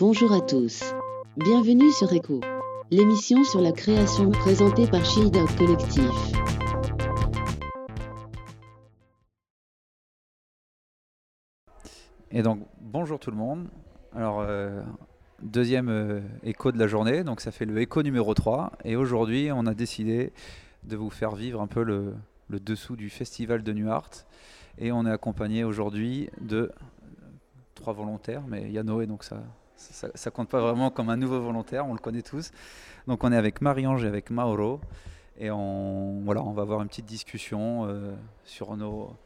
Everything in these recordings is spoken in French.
Bonjour à tous. Bienvenue sur Echo, l'émission sur la création présentée par Shield Collectif. Et donc, bonjour tout le monde. Alors, euh, deuxième euh, écho de la journée, donc ça fait le écho numéro 3. Et aujourd'hui, on a décidé de vous faire vivre un peu le, dessous du festival de Nuart. Et on est accompagné aujourd'hui de trois volontaires, mais il y a Noé, donc ça, ça, ça compte pas vraiment comme un nouveau volontaire, on le connaît tous. Donc on est avec Marie-Ange et avec Mauro. Et on, voilà, on va avoir une petite discussion euh, sur nos,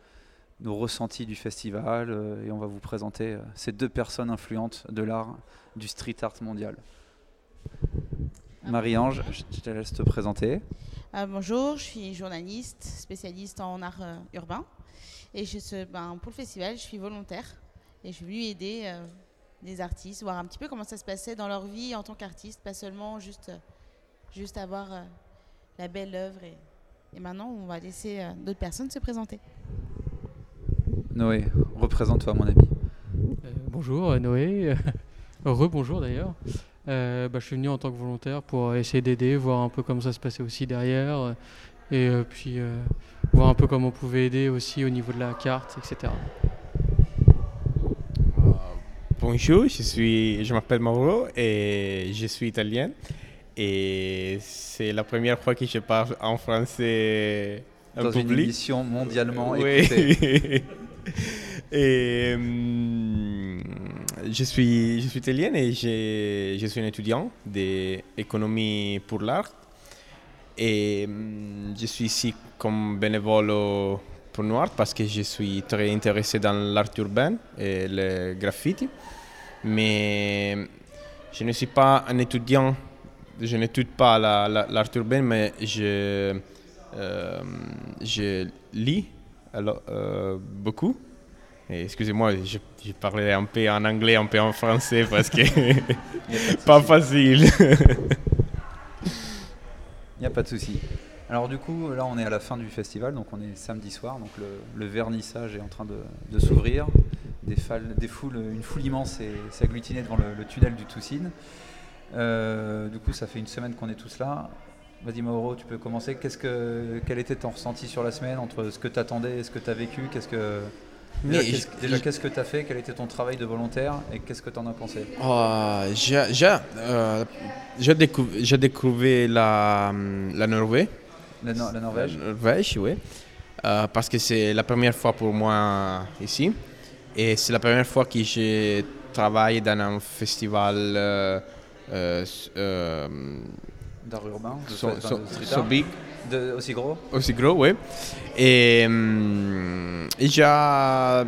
nos ressentis du festival euh, et on va vous présenter euh, ces deux personnes influentes de l'art du street art mondial. Marie-Ange, je te laisse te présenter. Euh, bonjour, je suis journaliste, spécialiste en art urbain. Et je ben, pour le festival, je suis volontaire. Et je suis venue aider les artistes, voir un petit peu comment ça se passait dans leur vie en tant qu'artiste, pas seulement juste, juste avoir euh, la belle œuvre. Et, et maintenant, on va laisser euh, d'autres personnes se présenter. Noé, représente-toi mon ami. Euh, bonjour Noé, heureux bonjour d'ailleurs. Euh, bah, je suis venu en tant que volontaire pour essayer d'aider, voir un peu comment ça se passait aussi derrière, et euh, puis euh, voir un peu comment on pouvait aider aussi au niveau de la carte, etc. Bonjour, je, suis, je m'appelle Mauro et je suis italien. Et c'est la première fois que je parle en français en Dans une public. émission mondialement écoutée. et hum, je suis, je suis italien et je, je suis un étudiant d'économie pour l'art. Et hum, je suis ici comme bénévole pour Noir parce que je suis très intéressé dans l'art urbain et le graffiti. Mais je ne suis pas un étudiant, je n'étudie pas la- la- l'art urbain, mais je, euh, je lis alors, euh, beaucoup. Excusez-moi, je, je parlerai un peu en anglais, un peu en français parce que Il n'y a pas facile. a pas de souci. Alors du coup, là on est à la fin du festival, donc on est samedi soir, donc le, le vernissage est en train de, de s'ouvrir. Des, fal- des foules, une foule immense est- s'est agglutinée devant le, le tunnel du Toussine. Euh, du coup, ça fait une semaine qu'on est tous là. Vas-y Mauro, tu peux commencer. Qu'est-ce que, quel était ton ressenti sur la semaine entre ce que tu attendais et ce que tu as vécu? Qu'est-ce que, déjà, qu'est-ce, je- que tu as fait? Quel était ton travail de volontaire Et qu'est-ce que tu en as pensé? Oh, j'ai j'ai, euh, j'ai décou- j'ai découvert la, la Norvège. La, Nor- la Norvège La Norvège, oui. Euh, parce que c'est la première fois pour moi ici. Et c'est la première fois que je travaille dans un festival euh, euh, euh, d'art urbain de, so- enfin, so- de street so art. big, De- aussi gros aussi gros, oui. Et, hum, et j'ai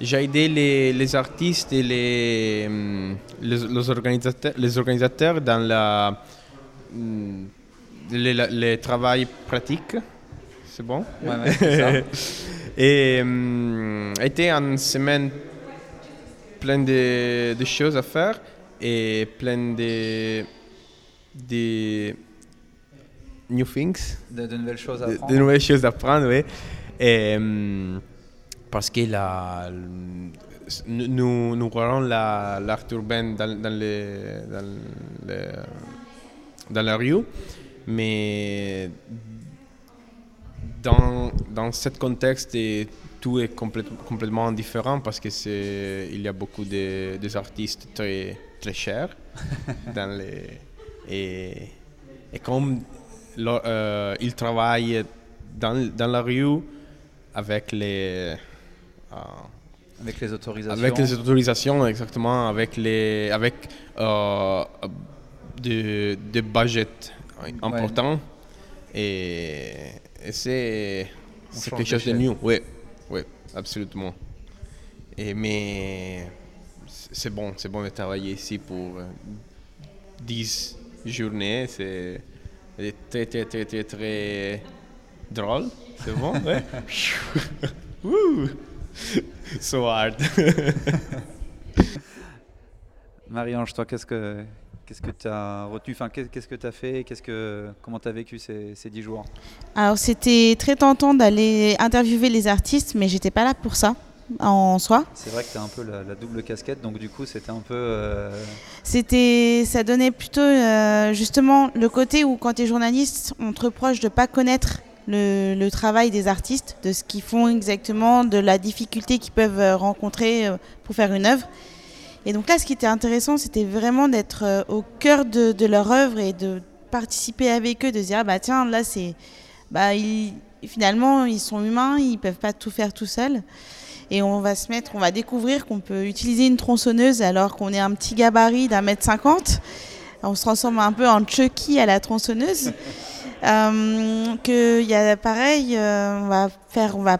j'ai aidé les, les artistes et les, les, les organisateurs, les organisateurs dans la, hum, le, le- le travail pratique. C'est bon? Ouais, ouais, c'est ça. Et hum, était une semaine pleine de, de choses à faire et plein de, de new things de, de nouvelles choses à de, apprendre. de nouvelles choses à apprendre, oui. Et, hum, parce que la, nous, nous voyons la- l'art urbain dans, dans, les, dans, les- dans la rue, mais dans, dans ce contexte, et tout est complète- complètement différent parce que c'est il y a beaucoup de, des artistes très, très chers dans les, et, et comme euh, ils travaillent dans, dans la rue avec les euh, Avec les autorisations. avec les autorisations exactement avec les avec euh, de, de budget important. Et, et c'est quelque chose de nouveau oui oui absolument. Et mais c'est bon c'est bon de travailler ici pour euh, 10 journées. C'est c'est très très très très très drôle. C'est bon? Ouais. So hard. Marie-Ange, toi, qu'est-ce que qu'est-ce que tu as retenu Enfin, qu'est- qu'est-ce que tu as fait Qu'est-ce que comment tu as vécu ces, ces 10 jours? Alors, c'était très tentant d'aller interviewer les artistes, mais j'étais pas là pour ça. en soi. C'est vrai que tu as un peu la, la double casquette, donc du coup, c'était un peu. euh, C'était, ça donnait plutôt euh, justement le côté où quand tu es journaliste, on te reproche de pas connaître le, le travail des artistes, de ce qu'ils font exactement, de la difficulté qu'ils peuvent euh, rencontrer pour faire une œuvre. Et donc là, ce qui était intéressant, c'était vraiment d'être euh, au cœur de, leur œuvre et de participer avec eux, de se dire ah bah tiens là c'est, bah finalement ils sont humains, ils peuvent pas tout faire tout seuls. Et on va se mettre, on va découvrir qu'on peut utiliser une tronçonneuse alors qu'on est un petit gabarit d'un mètre cinquante. On se transforme un peu en Chucky à la tronçonneuse. Euh, que il y a pareil, euh, on va faire, on va,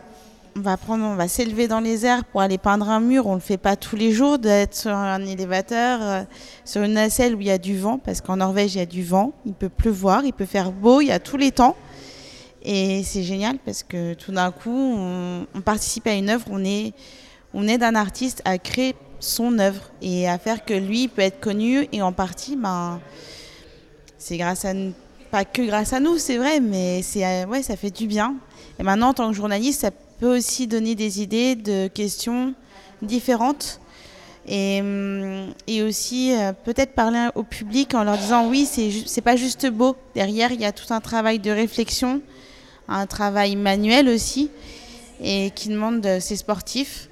on va s'élever dans les airs pour aller peindre un mur. On le fait pas tous les jours d'être sur un élévateur, euh, sur une nacelle où il y a du vent, parce qu'en Norvège il y a du vent. Il peut pleuvoir, il peut faire beau, il y a tous les temps. Et c'est génial parce que tout d'un coup, on, participe à une œuvre, on on aide un artiste à créer son œuvre et à faire que lui peut être connu et en partie, ben, c'est grâce à pas que grâce à nous, c'est vrai, mais euh, ça fait du bien. Et maintenant, en tant que journaliste, ça peut aussi donner des idées de questions différentes et, et aussi euh, peut-être parler au public en leur disant oui, c'est, c'est pas juste beau. Derrière, il y a tout un travail de réflexion, un travail manuel aussi, et qui demande de ces sportifs.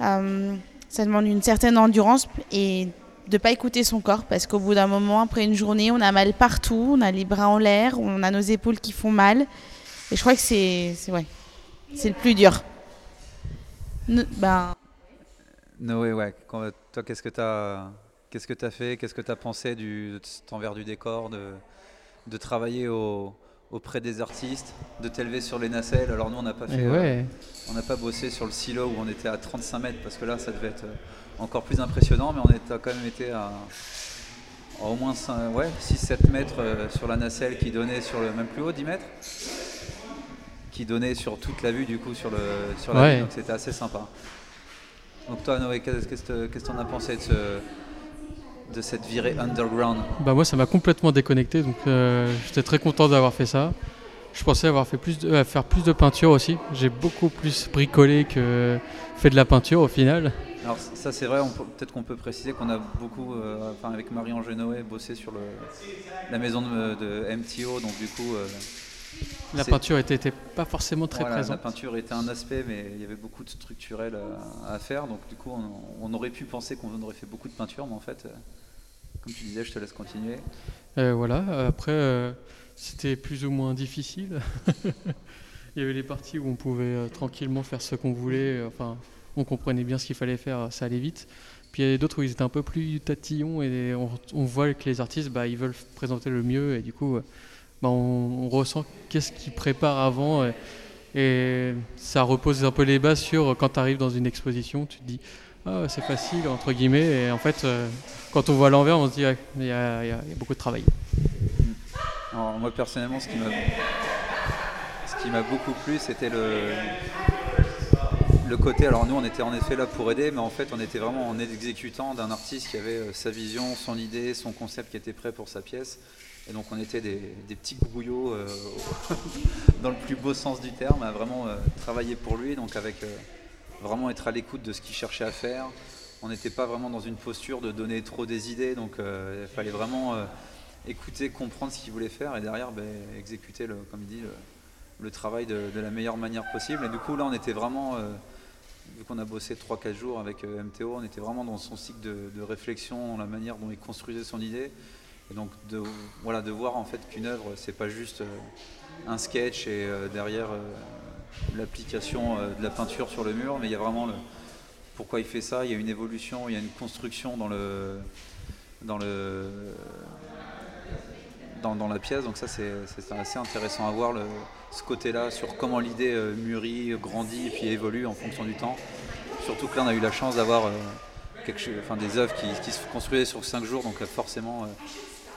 Euh, ça demande une certaine endurance et de pas écouter son corps parce qu'au bout d'un moment, après une journée, on a mal partout, on a les bras en l'air, on a nos épaules qui font mal. Et je crois que c'est, c'est ouais, c'est le plus dur. Ne- ben, Noé, ouais. quand- toi, qu'est-ce que tu as, qu'est-ce que as fait Qu'est-ce que tu as pensé du, de cet envers du décor, de, de travailler au- auprès des artistes, de t'élever sur les nacelles? Alors nous, on n'a pas fait, Et euh, on n'a pas bossé sur le silo où on était à 35 mètres parce que là, ça devait être euh, encore plus impressionnant, mais on est- a quand même été à, au moins 5, ouais, 6-7 mètres euh, sur la nacelle qui donnait sur le même plus haut, 10 mètres qui donnait sur toute la vue du coup sur, le, sur la Ouais. ville, donc c'était assez sympa. Donc toi Noé, qu'est-ce que que t'en as pensé de, ce- de cette virée underground? Bah moi ça m'a complètement déconnecté donc euh, j'étais très content d'avoir fait ça. Je pensais avoir fait plus de, euh, faire plus de peinture aussi. J'ai beaucoup plus bricolé que fait de la peinture au final. Alors ça c'est vrai, peut-être qu'on peut préciser qu'on a beaucoup, euh, enfin avec Marie-Ange Noé, bossé sur le, la maison de, de MTO, donc du coup euh, La peinture était, était pas forcément très voilà, la présente. peinture était un aspect, mais il y avait beaucoup de structurel à, à faire, donc du coup on, on aurait pu penser qu'on aurait fait beaucoup de peinture, mais en fait, euh, comme tu disais, je te laisse continuer. Euh, voilà, euh, après euh, c'était plus ou moins difficile. Il y avait les parties où on pouvait euh, tranquillement faire ce qu'on voulait, euh, enfin on comprenait bien ce qu'il fallait faire, ça allait vite. Puis il y avait d'autres où ils étaient un peu plus tatillons et on, on voit que les artistes bah, ils veulent présenter le mieux et du coup bah, on, ressent qu'est-ce qu'ils préparent avant et, ça repose un peu les bases sur quand tu arrives dans une exposition, tu te dis ah, c'est facile entre guillemets et en fait euh, quand on voit l'envers on se dit il y, a- beaucoup de travail. Moi personnellement, ce qui m'a ce qui m'a beaucoup plu, c'était le le côté. Alors nous, on était en effet là pour aider, mais en fait, on était vraiment en exécutant d'un artiste qui avait euh, sa vision, son idée, son concept qui était prêt pour sa pièce. Et donc, on était des, petits grouillots euh, dans le plus beau sens du terme, à vraiment euh, travailler pour lui, donc avec euh, vraiment être à l'écoute de ce qu'il cherchait à faire. On n'était pas vraiment dans une posture de donner trop des idées, donc euh, il fallait vraiment écouter, comprendre ce qu'il voulait faire et derrière ben, exécuter, le, comme il dit, le, travail de, la meilleure manière possible. Et du coup, là, on était vraiment, vu qu'on a bossé 3-4 jours avec MTO, on était vraiment dans son cycle de, de réflexion, la manière dont il construisait son idée. Et donc, de, voilà, de voir en fait qu'une œuvre, c'est pas juste euh, un sketch et euh, derrière euh, l'application de la peinture sur le mur, mais il y a vraiment le, pourquoi il fait ça, il y a une évolution, il y a une construction dans le, dans la pièce. Donc ça, c'est assez intéressant à voir ce côté-là sur comment l'idée mûrit, grandit et puis évolue en fonction du temps. Surtout que là, on a eu la chance d'avoir enfin, des œuvres qui, qui se construisaient sur 5 jours, donc forcément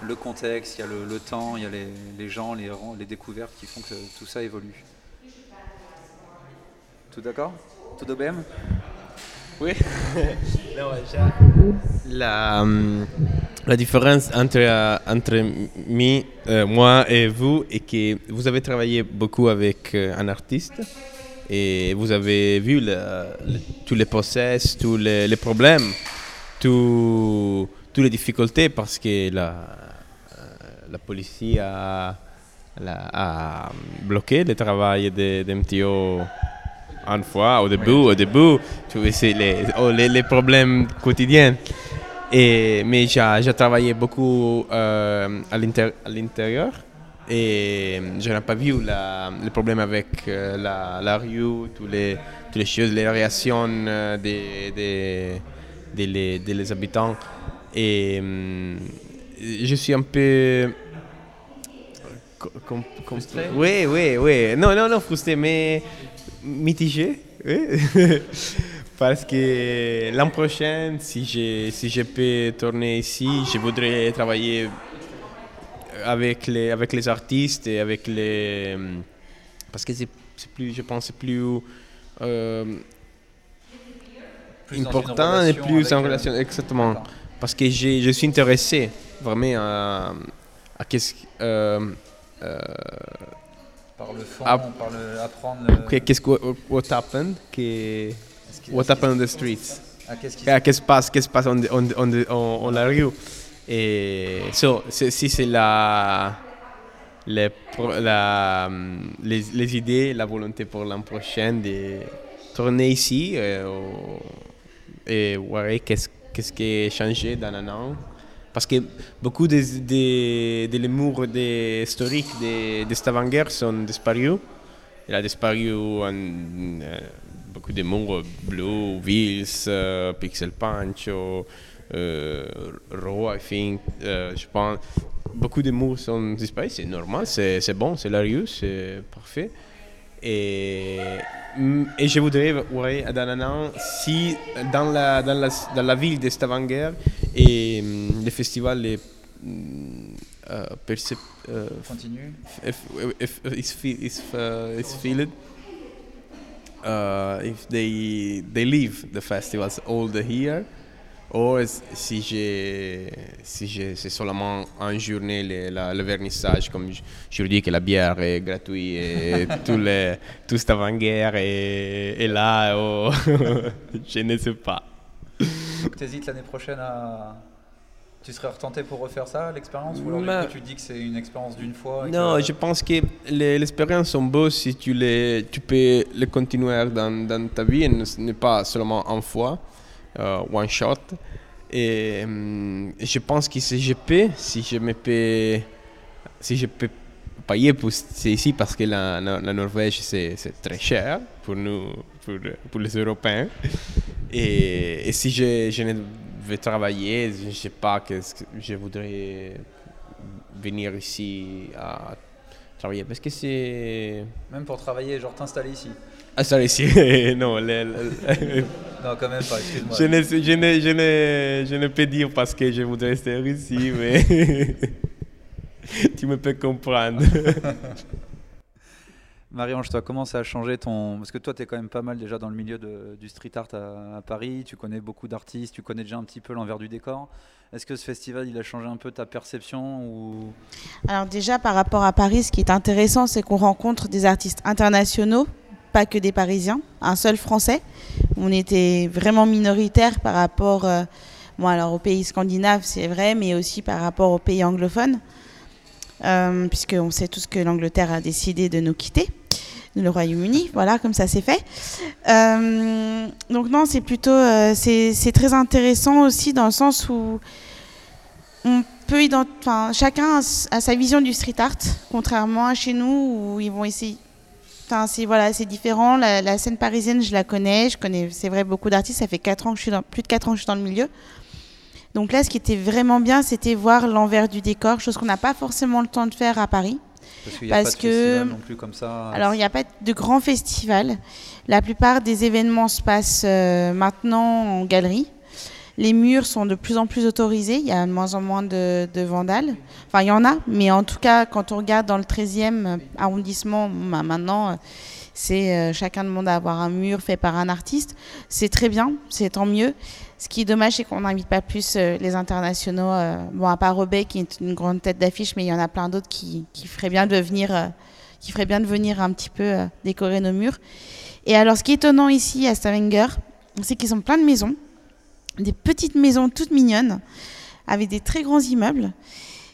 le contexte, il y a le, le temps, il y a les, les gens, les, découvertes qui font que tout ça évolue. Tout d'accord? Tout OBM Oui. Non, déjà, la, hum, la différence entre, euh, entre mi- euh, moi et vous est que vous avez travaillé beaucoup avec euh, un artiste Et vous avez vu le, le, tous les process, tous les, les problèmes, tout, toutes les difficultés parce que la, euh, la police a, bloqué le travail de, de MTO une fois au début, au début, tu vois, c'est les, oh, les, problèmes quotidiens. Et, mais j'ai travaillé beaucoup euh, à l'intérieur et je n'ai pas vu la, le problème avec euh, la, rue, toutes les, choses, les réactions euh, des, des, des, des habitants. Et je suis un peu... com- Frustré? Oui, oui, oui. Non, non, non, frustré, mais mitigé. oui. Parce que l'an prochain, si je, si je peux tourner ici, je voudrais travailler avec les, avec les artistes et avec les... Parce que c'est plus, je pense, c'est plus... euh, Plus important et plus en euh, relation, exactement. Parce que je suis intéressé vraiment à, à qu'est-ce euh, euh, Par le fond, Ah. par le apprendre. le- que- qu'est-ce que what happened, que, qu'il- what happened on the streets. Ah, qu'est-ce qui Ah, se passe, qu'est-ce qui se passe en, en, en- en la rue. Et so, si c'est la, les, la, les, les idées, la volonté pour l'an prochain de tourner ici euh, au- et voir qu'est-ce qu'est-ce qui a changé dans un an. Parce que beaucoup des des des des historiques de, de Stavanger sont disparus. Il a disparu euh, beaucoup de murs bleus, Vils, euh, Pixel Punch, ou, euh, Raw, I think, euh, je pense. Beaucoup de murs sont disparus, c'est normal, c'est bon, c'est la rue, c'est parfait. Et, mm, et je voudrais, ouais, dans an, si dans la, dans la, dans la ville de Stavanger et mm, le festival est mm, euh, percep- euh, Continue. if, if, is, fe- is, uh, is uh, if they they leave the festivals all the year or is- si j'ai si j'ai c'est seulement en journée le, la- le vernissage comme je, je dis que la bière est gratuite et tout les tout Stavanger est, est là oh, je ne sais pas t'hésites l'année prochaine à. Tu serais retenté pour refaire ça, l'expérience Ou alors du Ma- coup, tu dis que c'est une expérience d'une fois et Non, que- je pense que les- l'expérience sont beaux si tu, les, tu peux les continuer dans, dans ta vie, et ce n'est pas seulement une fois, euh, one shot. Et hum, je pense que si je peux, si je me peux, si je peux payer pour c'est ici parce que la, la- la Norvège c'est c'est très cher pour nous, pour, pour les Européens. Et, et si je, je ne vais travailler, je ne sais pas que je voudrais venir ici à travailler parce que c'est Même pour travailler, genre t'installer ici. ah ça ici non Non, quand même pas, excuse-moi. je ne je ne je ne je ne peux dire parce que je voudrais rester ici mais tu me peux comprendre Marie-Ange, toi, comment ça a changé ton. Parce que toi, tu es quand même pas mal déjà dans le milieu du street art à, à Paris, tu connais beaucoup d'artistes, tu connais déjà un petit peu l'envers du décor. Est-ce que ce festival, il a changé un peu ta perception ou... Alors déjà par rapport à Paris, ce qui est intéressant, c'est qu'on rencontre des artistes internationaux, pas que des Parisiens, un seul Français. On était vraiment minoritaire par rapport, euh, bon alors aux pays scandinaves, c'est vrai, mais aussi par rapport aux pays anglophones, euh, puisqu'on sait tous que l'Angleterre a décidé de nous quitter. Le Royaume-Uni, voilà, comme ça c'est fait. Euh, donc non, c'est plutôt, euh, c'est très intéressant aussi dans le sens où on peut ident- enfin, chacun a, sa vision du street art, contrairement à chez nous où ils vont essayer. Enfin, c'est voilà, c'est différent. La, scène parisienne, je la connais, je connais, c'est vrai, beaucoup d'artistes. Ça fait quatre ans que je suis dans, plus de 4 ans que je suis dans le milieu. Donc là, ce qui était vraiment bien, c'était voir l'envers du décor, chose qu'on n'a pas forcément le temps de faire à Paris. Parce qu'il n'y a Parce pas de que- festival non plus comme ça. Alors, il n'y a pas de grands festivals. La plupart des événements se passent euh, maintenant en galerie. Les murs sont de plus en plus autorisés. Il y a de moins en moins de, de vandales. Enfin, il y en a, mais en tout cas, quand on regarde dans le 13e arrondissement, bah, maintenant, euh, c'est euh, chacun demande à avoir un mur fait par un artiste. C'est très bien, c'est tant mieux. Ce qui est dommage, c'est qu'on n'invite pas plus euh, les internationaux. euh, bon, à part Rebet, qui est une grande tête d'affiche, mais il y en a plein d'autres qui, qui feraient bien de venir, euh, qui feraient bien de venir un petit peu décorer nos murs. Et alors, ce qui est étonnant ici à Stavanger, c'est qu'ils ont plein de maisons, des petites maisons toutes mignonnes, avec des très grands immeubles.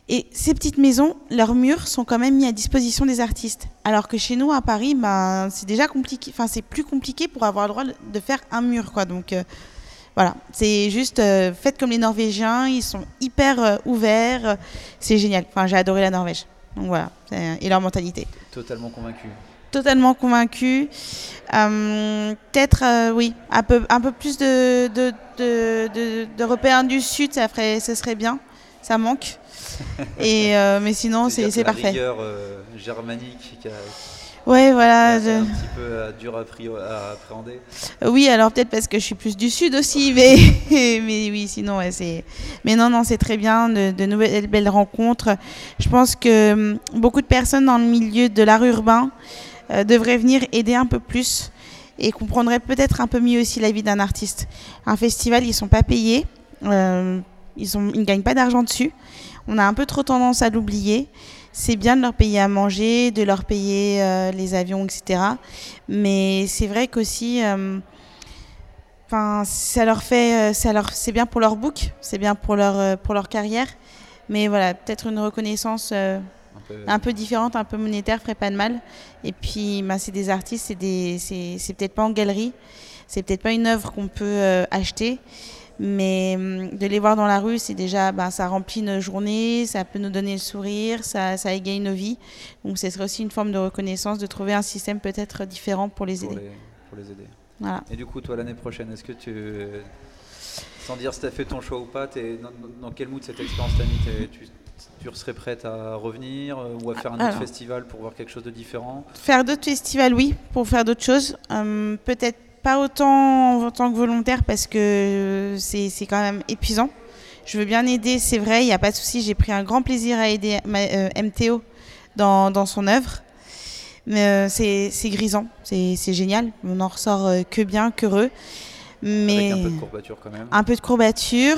Et ces petites maisons, leurs murs sont quand même mis à disposition des artistes. Alors que chez nous, à Paris, ben, c'est déjà compliqué. Enfin, c'est plus compliqué pour avoir le droit de faire un mur, quoi. Donc, voilà. C'est juste, euh, faites comme les Norvégiens. Ils sont hyper euh, ouverts. C'est génial. Enfin, j'ai adoré la Norvège. Donc, voilà. C'est- Et leur mentalité. Totalement convaincu. Totalement convaincu. Euh, Peut-être, euh, oui, un peu, un peu plus de, de, de- de- d'Européens du Sud, ça, ferait, ça serait bien. Ça manque. Et, euh, mais sinon, c'est, c'est que la parfait. rigueur euh, germanique qui a, Ouais, voilà. un petit peu euh, dur à, appréhender. Oui, alors peut-être parce que je suis plus du sud aussi, mais, mais oui, sinon, ouais, c'est. Mais non, non, c'est très bien, de, de nouvelles belles rencontres. Je pense que hum, beaucoup de personnes dans le milieu de l'art urbain euh, devraient venir aider un peu plus et comprendraient peut-être un peu mieux aussi la vie d'un artiste. Un festival, ils sont pas payés, euh, ils ne ils ne gagnent pas d'argent dessus. On a un peu trop tendance à l'oublier. C'est bien de leur payer à manger, de leur payer euh, les avions, etc. Mais c'est vrai qu'aussi, euh, enfin, ça leur fait, euh, ça leur, c'est bien pour leur book, c'est bien pour leur, pour leur carrière. Mais voilà, peut-être une reconnaissance Un peu, un peu différente, un peu monétaire, ferait pas de mal. Et puis, bah, c'est des artistes, c'est des, c'est, c'est peut-être pas en galerie, c'est peut-être pas une œuvre qu'on peut acheter, mais hum, de les voir dans la rue, c'est déjà, bah, ça remplit nos journées, ça peut nous donner le sourire, ça, ça égaye nos vies. Donc, ce serait aussi une forme de reconnaissance, de trouver un système peut-être différent pour les pour, aider. les, pour les aider. Voilà. Et du coup, toi, l'année prochaine, est-ce que tu. Sans dire si tu as fait ton choix ou pas, t'es- dans, dans quel mood cette expérience t'a mis tu, tu serais prête à revenir euh, ou à faire un autre festival pour voir quelque chose de différent? Faire d'autres festivals, oui, pour faire d'autres choses. Hum, Peut-être pas autant en tant que volontaire parce que c'est c'est quand même épuisant. Je veux bien aider, c'est vrai, il n'y a pas de souci. J'ai pris un grand plaisir à aider ma- euh, MTO dans, dans son œuvre. Mais euh, c'est grisant, c'est c'est génial. On en ressort euh, que bien, qu'heureux. Mais Avec un peu de courbature quand même. un peu de courbature.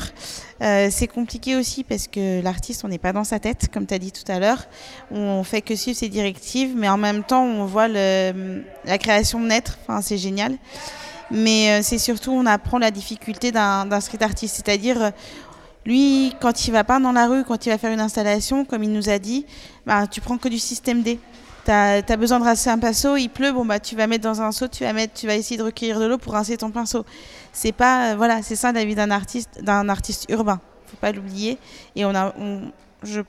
Euh, c'est compliqué aussi parce que l'artiste, on n'est pas dans sa tête, comme tu as dit tout à l'heure. On fait que suivre ses directives, mais en même temps, on voit le- la création naître. Enfin, c'est génial. Mais euh, c'est surtout, on apprend la difficulté d'un street artiste. C'est-à-dire, lui, quand il va pas dans la rue, quand il va faire une installation, comme il nous a dit, bah, tu prends que du système D. Tu as, besoin de rincer un pinceau, il pleut, bon, bah, tu vas mettre dans un seau, tu vas, mettre, tu vas essayer de recueillir de l'eau pour rincer ton pinceau. C'est pas euh, voilà c'est ça la vie d'un artiste d'un artiste urbain. Faut pas l'oublier. Et on a on, je,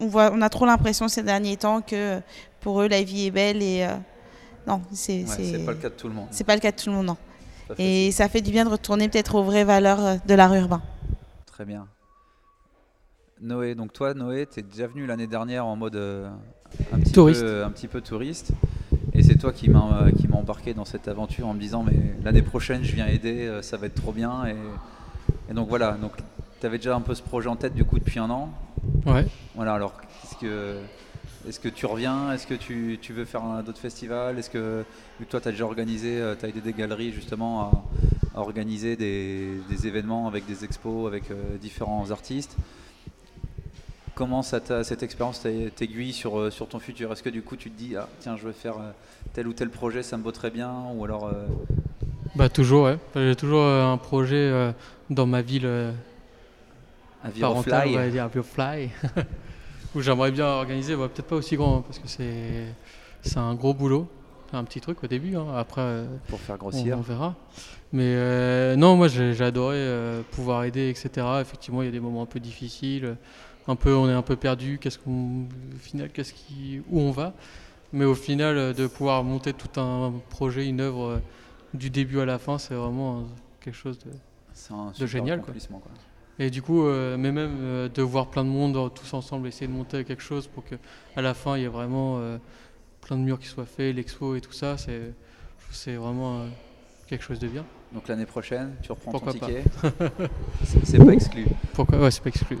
on voit on a trop l'impression ces derniers temps que pour eux la vie est belle et euh, non c'est Ouais, pas le cas de tout le monde. c'est pas le cas de tout le monde non. Et ça fait du bien de retourner peut-être aux vraies valeurs euh, de l'art urbain. Très bien. Noé, donc toi, Noé, tu es déjà venu l'année dernière en mode euh, un, petit Touriste. Peu, un petit peu touriste. Et c'est toi qui euh, m'a embarqué dans cette aventure en me disant mais l'année prochaine je viens aider, euh, ça va être trop bien. Et, et donc voilà, donc tu avais déjà un peu ce projet en tête du coup depuis un an. Ouais. Voilà, alors est-ce que, est que tu reviens? Est-ce que tu, tu veux faire un- d'autres festivals Est-ce que, vu que toi tu as déjà organisé, tu as aidé des galeries justement à, à organiser des, des événements avec des expos, avec euh, différents artistes? Comment ça t'a- cette expérience t'a- t'aiguille sur, euh, sur ton futur? Est-ce que du coup tu te dis, ah, tiens, je veux faire euh, tel ou tel projet, ça me vaut très bien? Ou alors, euh, Bah toujours, ouais. J'ai toujours un projet dans ma ville parentale, on va dire, fly, où j'aimerais bien organiser, bah, peut-être pas aussi grand, hein, parce que c'est un gros boulot. Un petit truc au début, hein. après pour faire on, grossir on verra. Mais euh, non, moi j'ai adoré pouvoir aider, etc. Effectivement, il y a des moments un peu difficiles, un peu, on est un peu perdu. Qu'est-ce qu'on, au final, qu'est-ce qui, où on va Mais au final, euh, de pouvoir monter tout un projet, une œuvre euh, du début à la fin, c'est vraiment euh, quelque chose de. Un génial, quoi. Et du coup, euh, mais même euh, de voir plein de monde tous ensemble essayer de monter quelque chose pour que à la fin il y ait vraiment euh, plein de murs qui soient faits, l'expo et tout ça, c'est, c'est vraiment quelque chose de bien. Donc l'année prochaine, tu reprends Pourquoi ton ticket c'est pas exclu. Pourquoi Ouais, c'est pas exclu.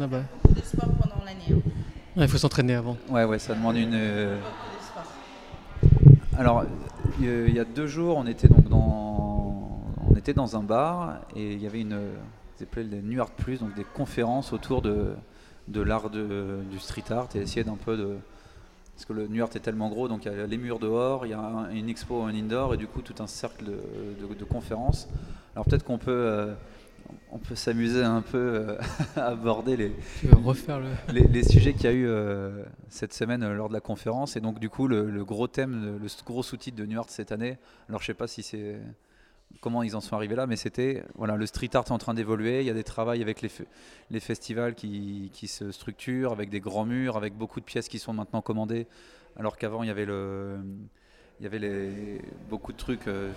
Ah bah. de sport pendant l'année hein. Ouais, Il faut s'entraîner avant. Ouais, ouais, ça demande une. euh, Alors, euh, il y a deux jours, on était donc dans, on était dans un bar et il y avait une, appelaient les New Art Plus, donc des conférences autour de, de l'art de- du street art et essayer d'un peu de, parce que le New Art est tellement gros, donc il y a les murs dehors, il y a un- une expo en indoor et du coup tout un cercle de, de- de conférences. Alors peut-être qu'on peut, euh, on peut s'amuser un peu euh, à aborder les, Tu veux refaire le. les, les sujets qu'il y a eu euh, cette semaine euh, lors de la conférence. Et donc, du coup, le, le gros thème, le, gros sous-titre de New Art cette année, alors je sais pas si c'est comment ils en sont arrivés là, mais c'était voilà, le street art est en train d'évoluer. Il y a des travails avec les, les festivals qui, qui se structurent, avec des grands murs, avec beaucoup de pièces qui sont maintenant commandées, alors qu'avant, il y avait, le, il y avait les, beaucoup de trucs. euh,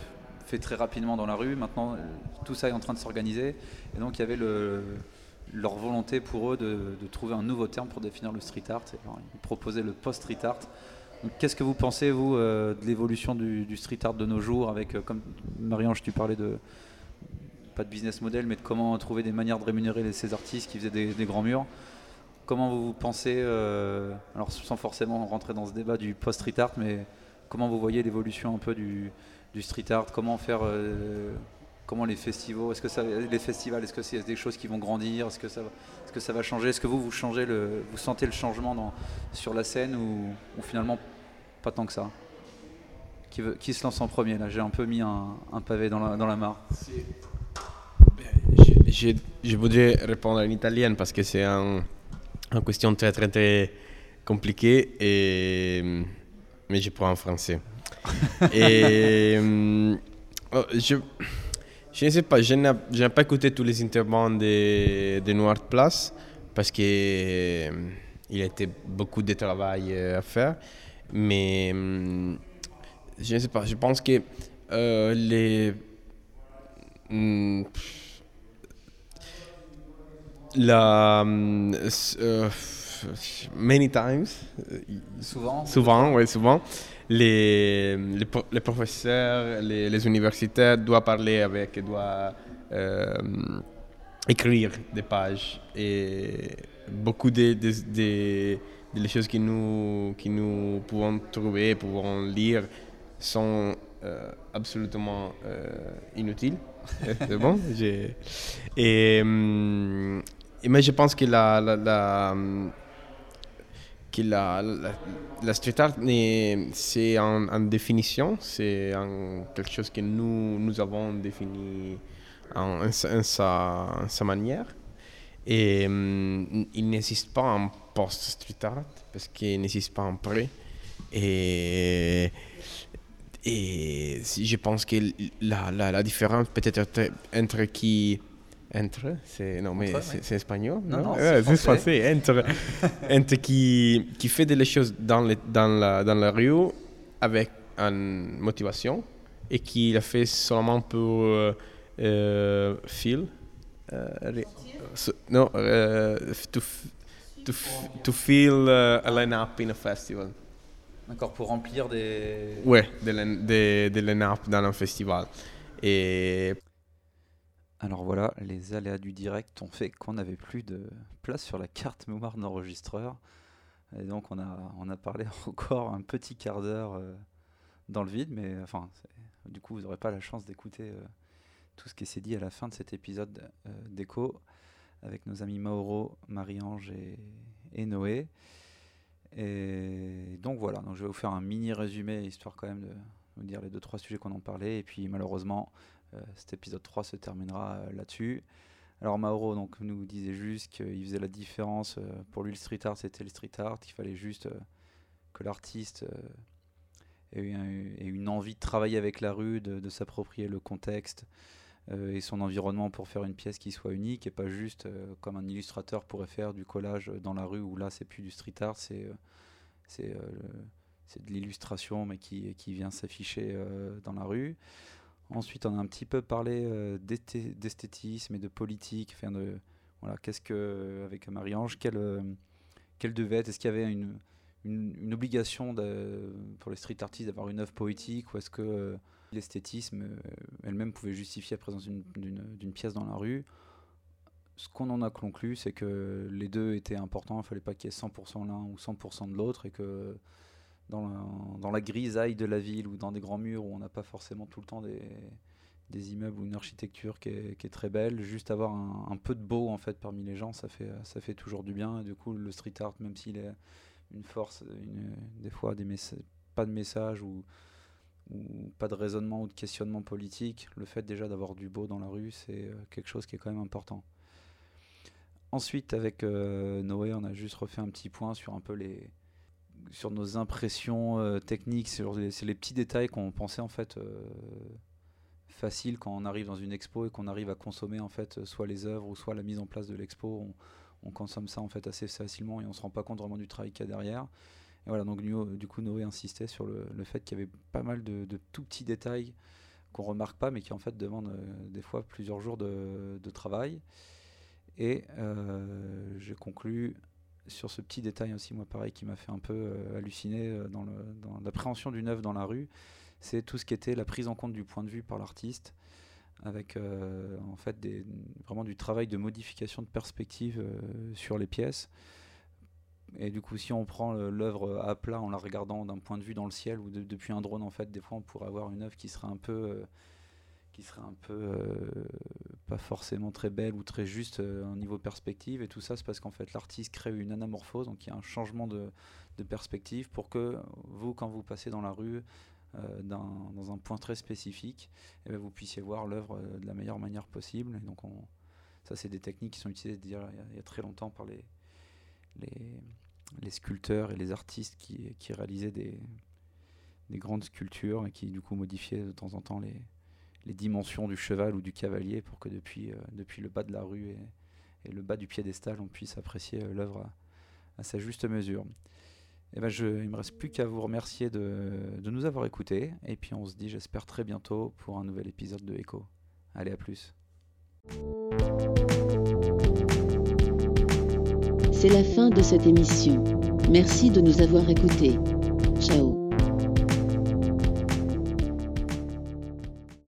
faits très rapidement dans la rue, maintenant euh, tout ça est en train de s'organiser et donc il y avait le, leur volonté pour eux de, trouver un nouveau terme pour définir le street art. Et ils proposaient le post-street art. Qu'est-ce que vous pensez, vous, euh, de l'évolution du, street art de nos jours avec, euh, comme Marie-Ange, tu parlais de, pas de business model, mais de comment trouver des manières de rémunérer ces artistes qui faisaient des, grands murs. Comment vous pensez, alors sans forcément rentrer dans ce débat du post-street art, mais comment vous voyez l'évolution un peu du, du street art Comment faire euh, Comment les festivals Est-ce que ça, les festivals, est-ce que c'est des choses qui vont grandir Est-ce que ça, va- changer Est-ce que vous vous changez vous sentez le changement sur la scène ou, finalement pas tant que ça? Qui, se lance en premier là? J'ai un peu mis un, pavé dans la, dans mare. Je, je, voudrais répondre en italien parce que c'est un, une question très très très compliquée, mais je prends en français. Et oh, je, je ne sais pas, je n'ai pas écouté tous les intervents de, de Noir Place parce qu'il il y a été beaucoup de travail euh, à faire, mais hum, je ne sais pas, je pense que euh, les Hmm. La. euh, many times. euh, Souvent Souvent, oui, souvent. Les, les, pro- les professeurs, les, les universitaires doivent parler avec, doivent euh, écrire des pages. Et beaucoup de, de, de- choses que nous, que nous pouvons trouver, pouvons lire, sont euh, absolument euh, inutiles. C'est bon? Hum, et mais je pense que la, hum, que la, la, street art, c'est en, définition, c'est quelque chose que nous, nous avons défini en, sa, sa- manière. Et hum, il n'existe pas un post-street art parce qu'il n'existe pas un pré. Et, et je pense que la, la, différence peut-être entre qui. Entre c'est, Non, mais c'est, ouais. espagnol Non, non, Ouais, c'est c'est français. Entre, entre qui, qui fait des choses dans, les, dans, la, dans la rue avec une motivation et qui la fait seulement pour euh, euh, feel. euh, so- non, euh, to, to, to feel uh, a line-up in a festival. D'accord, pour remplir des. Ouais, de, l'in- de, de line-up dans un festival. Et Alors voilà, les aléas du direct ont fait qu'on n'avait plus de place sur la carte mémoire d'enregistreur. Et donc on a, parlé encore un petit quart d'heure euh, dans le vide, mais enfin, du coup vous n'aurez pas la chance d'écouter euh, tout ce qui s'est dit à la fin de cet épisode euh, avec nos amis Mauro, Marie-Ange et, et Noé. Et donc voilà, je vais vous faire un mini résumé, histoire quand même de vous dire les deux trois sujets qu'on en parlait. Et puis malheureusement, cet épisode 3 se terminera euh, là-dessus. Alors Mauro donc, nous disait juste qu'il faisait la différence, euh, pour lui le street art c'était le street art, qu'il fallait juste euh, que l'artiste euh, ait, une envie de travailler avec la rue, de, s'approprier le contexte euh, et son environnement pour faire une pièce qui soit unique et pas juste euh, comme un illustrateur pourrait faire du collage dans la rue où là c'est plus du street art, c'est euh, euh, de l'illustration mais qui, vient s'afficher euh, dans la rue. Ensuite, on a un petit peu parlé euh, d'esthé- d'esthétisme et de politique. Qu'est-ce que, avec Marie-Ange, quelle, euh, devait être Est-ce qu'il y avait une, obligation pour les street artistes d'avoir une œuvre poétique ou est-ce que euh, l'esthétisme elle-même pouvait justifier la présence d'une pièce dans la rue? Ce qu'on en a conclu, c'est que les deux étaient importants. Il ne fallait pas qu'il y ait 100% l'un ou 100% de l'autre et que dans la, grisaille de la ville ou dans des grands murs où on n'a pas forcément tout le temps des, des immeubles ou une architecture qui est, très belle, juste avoir un, peu de beau en fait parmi les gens, ça fait, ça fait toujours du bien. Et du coup, le street art, même s'il est, une force, des fois des pas de message ou, ou, pas de raisonnement ou de questionnement politique. Le fait déjà d'avoir du beau dans la rue, c'est quelque chose qui est quand même important. Ensuite, avec Noé, on a juste refait un petit point sur un peu les, sur nos impressions techniques, c'est les, petits détails qu'on pensait en fait facile quand on arrive dans une expo et qu'on arrive à consommer en fait soit les œuvres ou soit la mise en place de l'expo. On, consomme ça en fait assez facilement et on se rend pas compte vraiment du travail qu'il y a derrière. Et voilà, donc du coup Noé insistait sur le, fait qu'il y avait pas mal de, tout petits détails qu'on remarque pas mais qui en fait demandent euh, des fois plusieurs jours de, travail. Et euh, j'ai conclu sur ce petit détail aussi, moi pareil, qui m'a fait un peu euh, halluciner dans l'appréhension d'une œuvre dans la rue c'est tout ce qui était la prise en compte du point de vue par l'artiste, avec euh, en fait des, vraiment du travail de modification de perspective euh, sur les pièces. Et du coup, si on prend l'œuvre à plat en la regardant d'un point de vue dans le ciel ou depuis un drone, en fait, des fois, on pourrait avoir une œuvre qui serait un peu, euh, qui serait un peu pas forcément très belle ou très juste au niveau perspective. Et tout ça, c'est parce qu'en fait, l'artiste crée une anamorphose, donc il y a un changement de, perspective pour que vous, quand vous passez dans la rue, euh, dans un point très spécifique, et ben, vous puissiez voir l'œuvre euh, de la meilleure manière possible. Et donc on, ça, c'est des techniques qui sont utilisées il y, a, très longtemps par les, les, sculpteurs et les artistes qui, qui réalisaient des, grandes sculptures et qui du coup modifiaient de temps en temps les, les dimensions du cheval ou du cavalier pour que depuis, euh, le bas de la rue et, le bas du piédestal, on puisse apprécier l'œuvre à, sa juste mesure. Et eh ben il me reste plus qu'à vous remercier de, de, nous avoir écoutés. Et puis on se dit, j'espère très bientôt pour un nouvel épisode de Echo. Allez, à plus. C'est la fin de cette émission. Merci de nous avoir écoutés. Ciao.